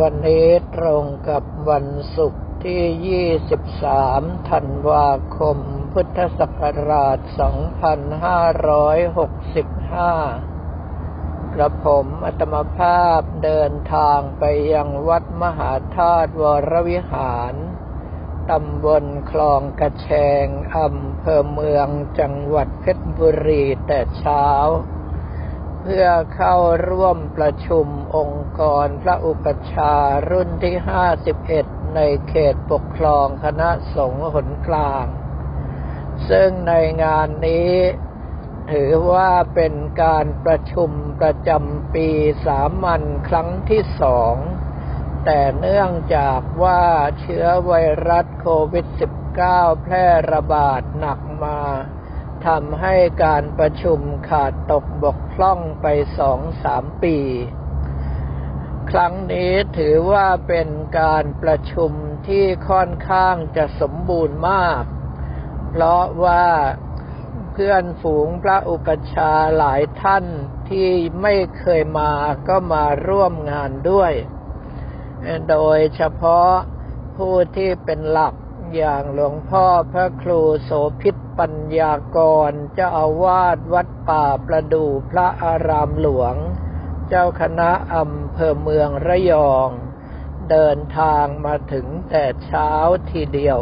วันนี้ตรงกับวันศุกร์ที่ 23 ธันวาคม พุทธศักราช 2565 กระผมอัตมภาพเดินทางไปยังวัดมหาธาตุวรวิหาร ตำบลคลองกระแชง อำเภอเมืองจังหวัดเพชรบุรีแต่เช้า เพื่อเข้าร่วมประชุมองค์กรพระอุปชารุ่นที่ 51 ในเขตปกครองคณะสงฆ์หนกลาง ซึ่งในงานนี้ถือว่าเป็นการประชุมประจำปีสามัญครั้งที่สอง แต่เนื่องจากว่าเชื้อไวรัสโควิด -19 แพร่ระบาดหนักมา ทำให้การประชุมขาดตกบกพร่องไปสองสามปี ครั้งนี้ถือว่าเป็นการประชุมที่ค่อนข้างจะสมบูรณ์มาก เพราะว่าเพื่อนฝูงพระอุปชาหลายท่านที่ไม่เคยมาก็มาร่วมงานด้วย โดยเฉพาะผู้ที่เป็นหลักอย่างหลวงพ่อพระครูโสพิษ ปัญญากรเจ้าอาวาสวัดป่าประดู่พระอารามหลวง เจ้าคณะอำเภอเมืองระยอง เดินทางมาถึงแต่เช้าทีเดียว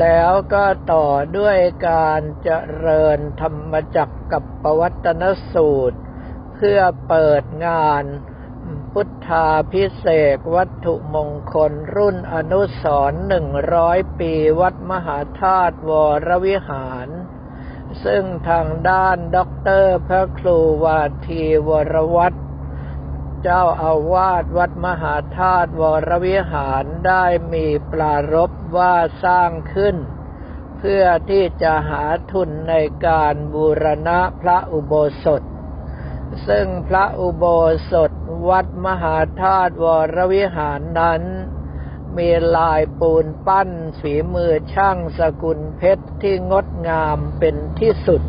แล้วก็ต่อด้วยการเจริญธรรมจักกับปวัตนสูตร เพื่อเปิดงาน พุทธาพิเศษวัตถุมงคลรุ่นอนุสรหนึ่งร้อยปีวัดมหาธาตุวรวิหาร ซึ่งทางด้านด็อกเตอร์พระครูวาทีวรวัตรเจ้าอาวาสวัดมหาธาตุวรวิหารได้มีปรารบว่าสร้างขึ้น เพื่อที่จะหาทุนในการบูรณะพระอุโบสถ ซึ่งพระอุโบสถวัดมหาธาตุวรวิหารนั้น มีลายปูนปั้นฝีมือช่างสกุลเพชรที่งดงามเป็นที่สุด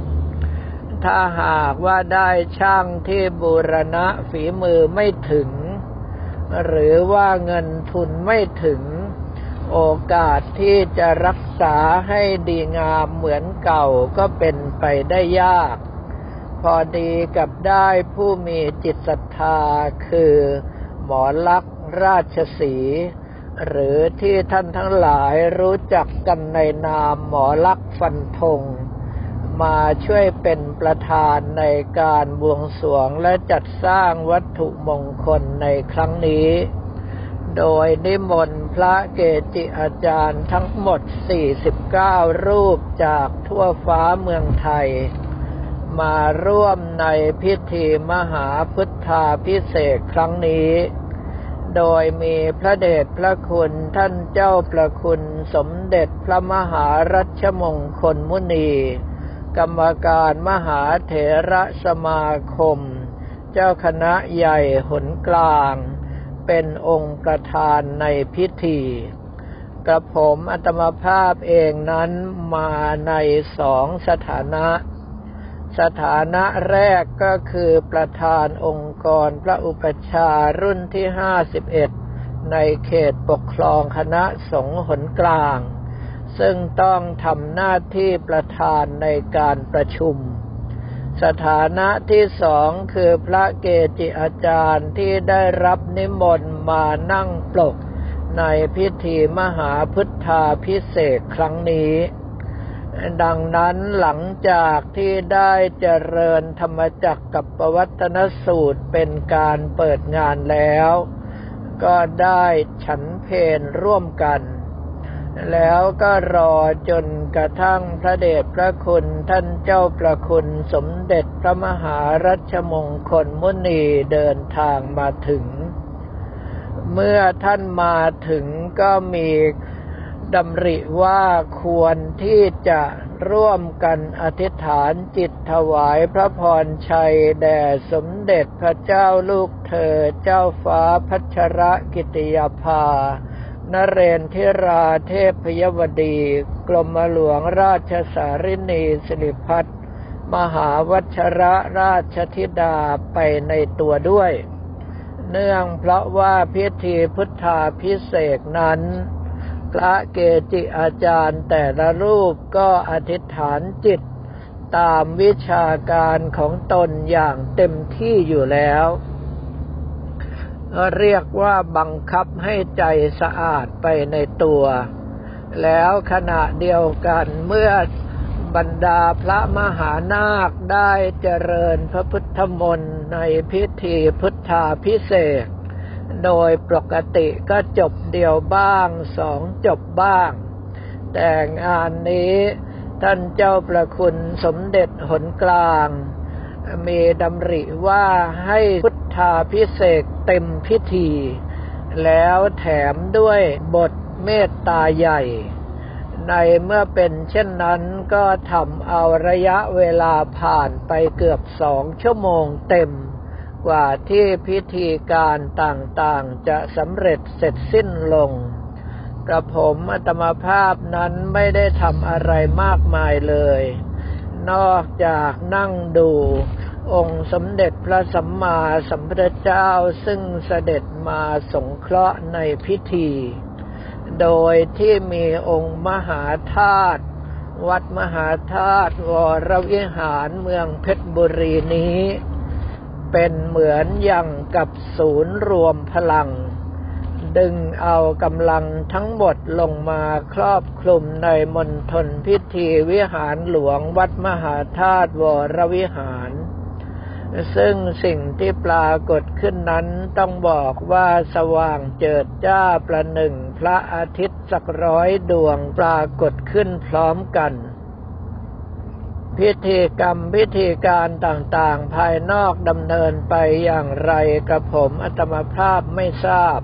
ถ้าหากว่าได้ช่างที่บูรณะฝีมือไม่ถึง หรือว่าเงินทุนไม่ถึง โอกาสที่จะรักษาให้ดีงามเหมือนเก่าก็เป็นไปได้ยาก พอดีกับได้ผู้มีจิตศรัทธาคือ หมอลักษ์ราชสี หรือที่ท่านทั้งหลายรู้จักกันในนามหมอลักษ์ฟันธงมาช่วยเป็นประธานในการบวงสรวงและจัดสร้างวัตถุมงคลในครั้งนี้ โดยนิมนต์พระเกจิอาจารย์ทั้งหมด 49 รูปจากทั่วฟ้าเมืองไทย มาร่วมในพิธีมหาพุทธาพิเศษครั้งนี้ โดยมีพระเดชพระคุณท่านเจ้าประคุณสมเด็จพระมหารัชมงคลมุนี กรรมการมหาเถระสมาคม เจ้าคณะใหญ่หนกลาง เป็นองค์ประธานในพิธีกระผมอัตมภาพเองนั้นมาในสองสถานะ สถานะแรกก็คือประธานองค์กรพระอุปชารุ่นที่ห้าสิบเอ็ดในเขตปกครองคณะสงฆ์หนกลาง ซึ่งต้องทำหน้าที่ประธานในการประชุม สถานะที่สองคือพระเกจิอาจารย์ที่ได้รับนิมนต์มานั่งปลกในพิธีมหาพุทธาพิเศษครั้งนี้ ดังนั้นหลังจากที่ได้เจริญธรรมจักกับปวัตนสูตรเป็นการเปิดงานแล้ว ก็ได้ฉันเพนร่วมกัน แล้วก็รอจนกระทั่งพระเดชพระคุณท่านเจ้าประคุณสมเด็จพระมหารัชมงคลมุนีเดินทางมาถึง เมื่อท่านมาถึงก็มี ดำริว่าควรที่จะร่วมกันอธิษฐานจิตถวายพระพรชัย แด่สมเด็จพระเจ้าลูกเธอเจ้าฟ้าพัชรกิติยาภานเรนทิราเทพยวดี กรมหลวงราชสารินีสิริพัฒมหาวัชระราชธิดาไปในตัวด้วย เนื่องเพราะว่าพิธีพุทธาพิเศษนั้น พระเกจิอาจารย์แต่ละรูปก็อธิษฐานจิต ตามวิชาการของตนอย่างเต็มที่อยู่แล้ว เรียกว่าบังคับให้ใจสะอาดไปในตัว แล้วขณะเดียวกันเมื่อบรรดาพระมหานาคได้เจริญพระพุทธมนต์ในพิธีพุทธาพิเศษ โดยปกติก็จบเดียวบ้างสองจบบ้าง แต่งานนี้ท่านเจ้าประคุณสมเด็จหนกลาง มีดำริว่าให้พุทธาพิเศษเต็มพิธี แล้วแถมด้วยบทเมตตาใหญ่ ในเมื่อเป็นเช่นนั้นก็ทำเอาระยะเวลาผ่านไปเกือบสองชั่วโมงเต็ม กว่าที่พิธีการต่างๆ จะสำเร็จเสร็จสิ้นลง กระผมอัตมภาพนั้นไม่ได้ทำอะไรมากมายเลย นอกจากนั่งดู องค์สมเด็จพระสัมมาสัมพุทธเจ้าซึ่งเสด็จมาสงเคราะห์ในพิธี โดยที่มีองค์มหาธาตุวัดมหาธาตุวรวิหารเมืองเพชรบุรีนี้ เป็นเหมือนอย่างกับศูนย์รวมพลัง ดึงเอากำลังทั้งหมดลงมาครอบคลุมในมณฑลพิธีวิหารหลวงวัดมหาธาตุวรวิหาร ซึ่งสิ่งที่ปรากฏขึ้นนั้นต้องบอกว่าสว่างเจิดจ้าประหนึ่งพระอาทิตย์สักร้อยดวงปรากฏขึ้นพร้อมกัน พิธีกรรมพิธีการต่างๆ ภายนอกดำเนินไปอย่างไรกระผมอัตมภาพไม่ทราบ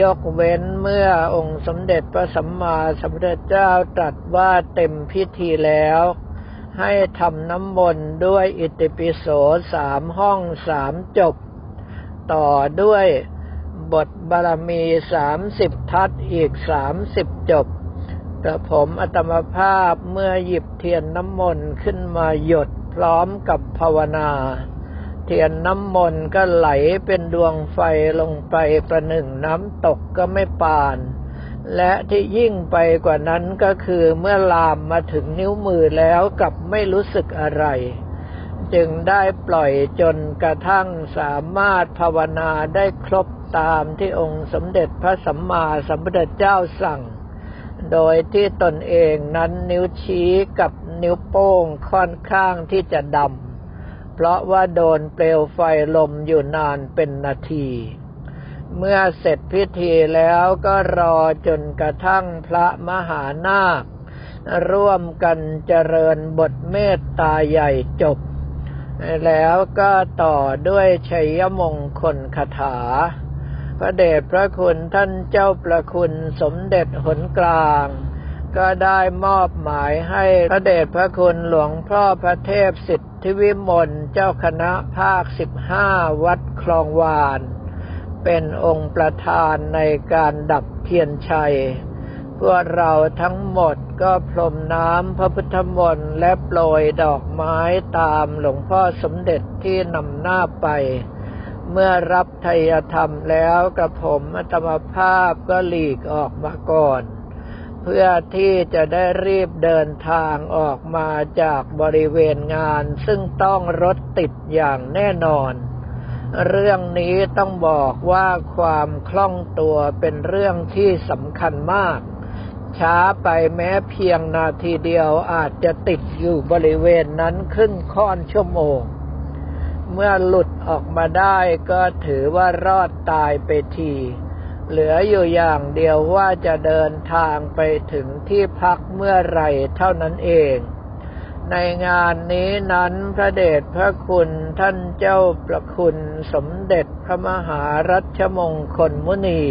ยกเว้นเมื่อองค์สมเด็จพระสัมมาสัมพุทธเจ้าตรัสว่าเต็มพิธีแล้ว ให้ทำน้ำมนต์ด้วยอิติปิโสสามห้องสามจบ ต่อด้วยบทบารมีสามสิบทัศอีกสามสิบจบ กระผมอัตมภาพเมื่อหยิบเทียนน้ำมนต์ขึ้นมาหยดพร้อมกับภาวนา เทียนน้ำมนต์ก็ไหลเป็นดวงไฟลงไปประหนึ่งน้ำตกก็ไม่ปาน และที่ยิ่งไปกว่านั้นก็คือเมื่อลามมาถึงนิ้วมือแล้วกับไม่รู้สึกอะไร จึงได้ปล่อยจนกระทั่งสามารถภาวนาได้ครบตามที่องค์สมเด็จพระสัมมาสัมพุทธเจ้าสั่ง โดยที่ตนเองนั้นนิ้วชี้กับนิ้วโป้งค่อนข้างที่จะดำ เพราะว่าโดนเปลวไฟลมอยู่นานเป็นนาที เมื่อเสร็จพิธีแล้วก็รอจนกระทั่งพระมหานาค ร่วมกันเจริญบทเมตตาใหญ่จบ แล้วก็ต่อด้วยชัยมงคลคาถา พระเดชพระคุณท่านเจ้าประคุณสมเด็จหนกลาง ก็ได้มอบหมายให้พระเดชพระคุณหลวงพ่อพระเทพสิทธิวิมลเจ้าคณะภาคสิบห้าวัดคลองวาน เป็นองค์ประธานในการดับเทียนชัย พวกเราทั้งหมดก็พรมน้ำพระพุทธมนต์และโปรยดอกไม้ตามหลวงพ่อสมเด็จที่นำหน้าไป เมื่อรับทยธรรมแล้วกระผมอัตมภาพก็หลีกออกมาก่อน เพื่อที่จะได้รีบเดินทางออกมาจากบริเวณงาน ซึ่งต้องรถติดอย่างแน่นอน เรื่องนี้ต้องบอกว่าความคล่องตัวเป็นเรื่องที่สำคัญมาก ช้าไปแม้เพียงนาทีเดียวอาจจะติดอยู่บริเวณนั้นครึ่งค่อนชั่วโมง เมื่อหลุดออกมาได้ก็ถือว่ารอดตายไปที เหลืออยู่อย่างเดียวว่าจะเดินทางไปถึงที่พักเมื่อไรเท่านั้นเอง ในงานนี้นั้นพระเดชพระคุณท่านเจ้าประคุณสมเด็จพระมหารัชมงคลมุนี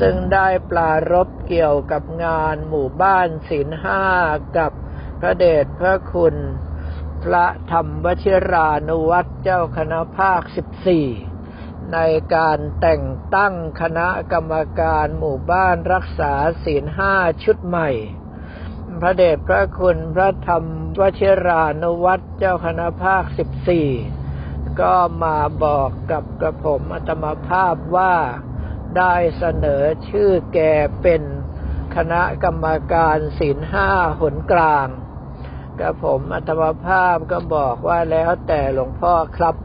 ซึ่งได้ปลารบเกี่ยวกับงานหมู่บ้านศีลห้ากับพระเดชพระคุณ พระธรรมวชิรานุวัตรเจ้าคณะภาคสิบสี่ในการแต่งตั้งคณะกรรมการหมู่บ้านรักษาศีลห้าชุดใหม่ พระเดชพระคุณพระธรรมวชิรานุวัตรเจ้าคณะภาคสิบสี่ก็มาบอกกับกระผมอัตมาภาพว่าได้เสนอชื่อแกเป็นคณะกรรมการศีลห้าหนกลาง กระผมอัตมาภาพก็บอกว่าแล้วแต่หลวงพ่อครับ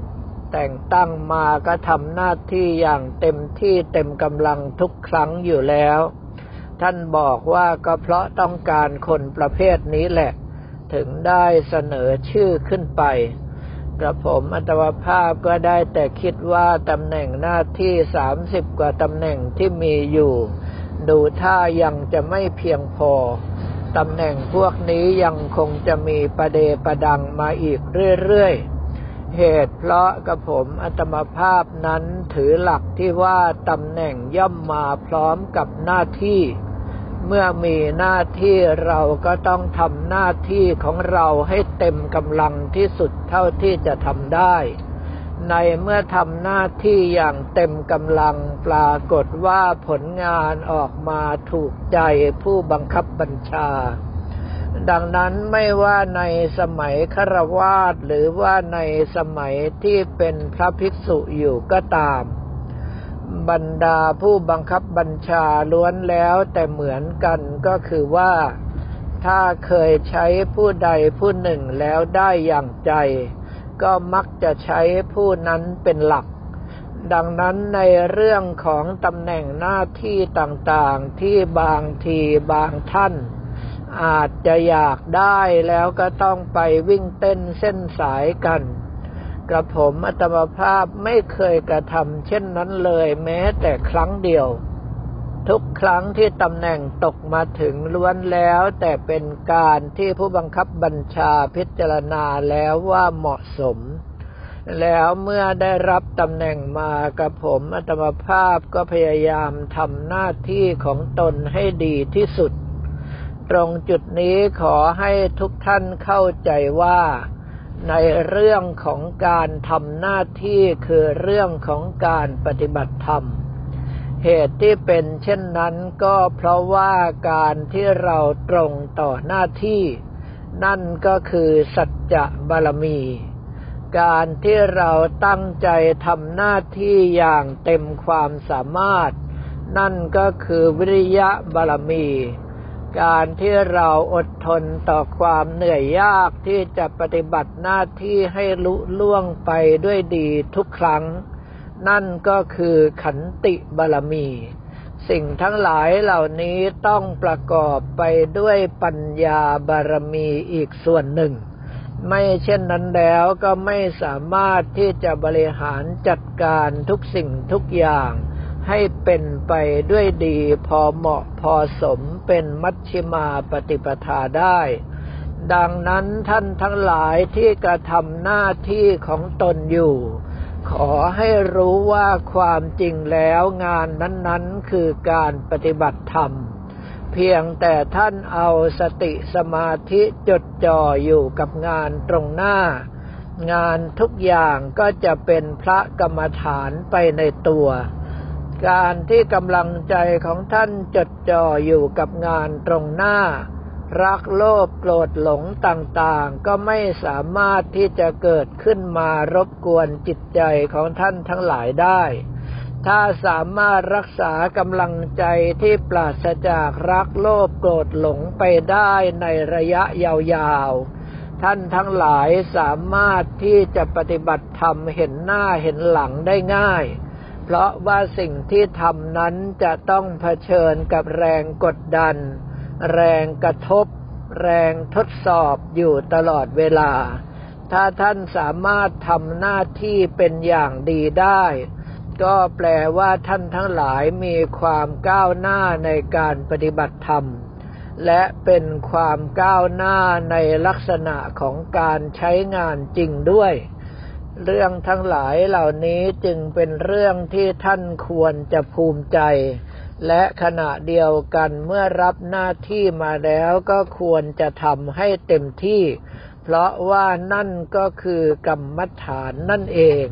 แต่งตั้งมาก็ทำหน้าที่อย่างเต็มที่เต็มกำลังทุกครั้งอยู่แล้ว ท่านบอกว่าก็เพราะต้องการคนประเภทนี้แหละ ถึงได้เสนอชื่อขึ้นไปกระผมอัตวภาพก็ได้แต่คิดว่าตำแหน่งหน้าที่สามสิบกว่าตำแหน่งที่มีอยู่ ดูท่ายังจะไม่เพียงพอ ตำแหน่งพวกนี้ยังคงจะมีประเดประดังมาอีกเรื่อย ๆ เหตุเพราะกระผมอัตมภาพนั้นถือหลักที่ว่าตำแหน่งย่อมมาพร้อมกับหน้าที่ เมื่อมีหน้าที่เราก็ต้องทำหน้าที่ของเราให้เต็มกำลังที่สุดเท่าที่จะทำได้ ในเมื่อทำหน้าที่อย่างเต็มกำลังปรากฏว่าผลงานออกมาถูกใจผู้บังคับบัญชา ดังนั้นไม่ว่าในสมัยครวาสหรือว่าในสมัยที่เป็นพระภิกษุอยู่ก็ตาม บรรดาผู้บังคับบัญชาล้วนแล้วแต่เหมือนกันก็คือว่า ถ้าเคยใช้ผู้ใดผู้หนึ่งแล้วได้อย่างใจ ก็มักจะใช้ผู้นั้นเป็นหลัก ดังนั้นในเรื่องของตำแหน่งหน้าที่ต่างๆที่บางทีบางท่าน อาจจะอยากได้แล้วก็ต้องไปวิ่งเต้นเส้นสายกันกระผมอัตมภาพไม่เคยกระทำเช่นนั้นเลยแม้แต่ครั้งเดียว ทุกครั้งที่ตำแหน่งตกมาถึงล้วนแล้ว แต่เป็นการที่ผู้บังคับบัญชาพิจารณาแล้วว่าเหมาะสม แล้วเมื่อได้รับตำแหน่งมากับผมอัตมภาพก็พยายามทำหน้าที่ของตนให้ดีที่สุด ตรงจุดนี้ขอให้ทุกท่านเข้าใจว่าในเรื่องของการทำหน้าที่คือเรื่องของการปฏิบัติธรรม เหตุที่เป็นเช่นนั้นก็เพราะว่าการที่เราตรงต่อหน้าที่ นั่นก็คือสัจจะบารมี การที่เราตั้งใจทำหน้าที่อย่างเต็มความสามารถ นั่นก็คือวิริยะบารมี การที่เราอดทนต่อความเหนื่อยยากที่จะปฏิบัติหน้าที่ให้ลุล่วงไปด้วยดีทุกครั้ง นั่นก็คือขันติบารมี สิ่งทั้งหลายเหล่านี้ต้องประกอบไปด้วยปัญญาบารมีอีกส่วนหนึ่ง ไม่เช่นนั้นแล้วก็ไม่สามารถที่จะบริหารจัดการทุกสิ่งทุกอย่างให้เป็นไปด้วยดีพอเหมาะพอสมเป็นมัชชิมาปฏิปทาได้ ดังนั้นท่านทั้งหลายที่กระทำหน้าที่ของตนอยู่ ขอให้รู้ว่าความจริงแล้วงานนั้นๆคือการปฏิบัติธรรม เพียงแต่ท่านเอาสติสมาธิจดจ่ออยู่กับงานตรงหน้า งานทุกอย่างก็จะเป็นพระกรรมฐานไปในตัว การที่กำลังใจของท่านจดจ่ออยู่กับงานตรงหน้า รักโลภโกรธหลงต่างๆ ก็ไม่สามารถที่จะเกิดขึ้นมารบกวนจิตใจของท่านทั้งหลายได้ ถ้าสามารถรักษากำลังใจที่ปราศจากรักโลภโกรธหลงไปได้ในระยะยาวๆ ท่านทั้งหลายสามารถที่จะปฏิบัติธรรมเห็นหน้าเห็นหลังได้ง่ายเพราะว่าสิ่งที่ทำนั้นจะต้องเผชิญกับแรงกดดัน แรงกระทบ แรงทดสอบอยู่ตลอดเวลา ถ้าท่านสามารถทำหน้าที่เป็นอย่างดีได้ ก็แปลว่าท่านทั้งหลายมีความก้าวหน้าในการปฏิบัติธรรม และเป็นความก้าวหน้าในลักษณะของการใช้งานจริงด้วยเรื่องทั้งหลายเหล่านี้จึงเป็นเรื่องที่ท่านควรจะภูมิใจ และขณะเดียวกันเมื่อรับหน้าที่มาแล้วก็ควรจะทำให้เต็มที่ เพราะว่านั่นก็คือกรรมฐานนั่นเอง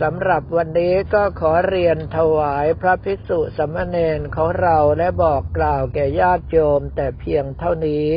สำหรับวันนี้ก็ขอเรียนถวายพระภิกษุสมณเณรของเราและบอกกล่าวแก่ญาติโยมแต่เพียงเท่านี้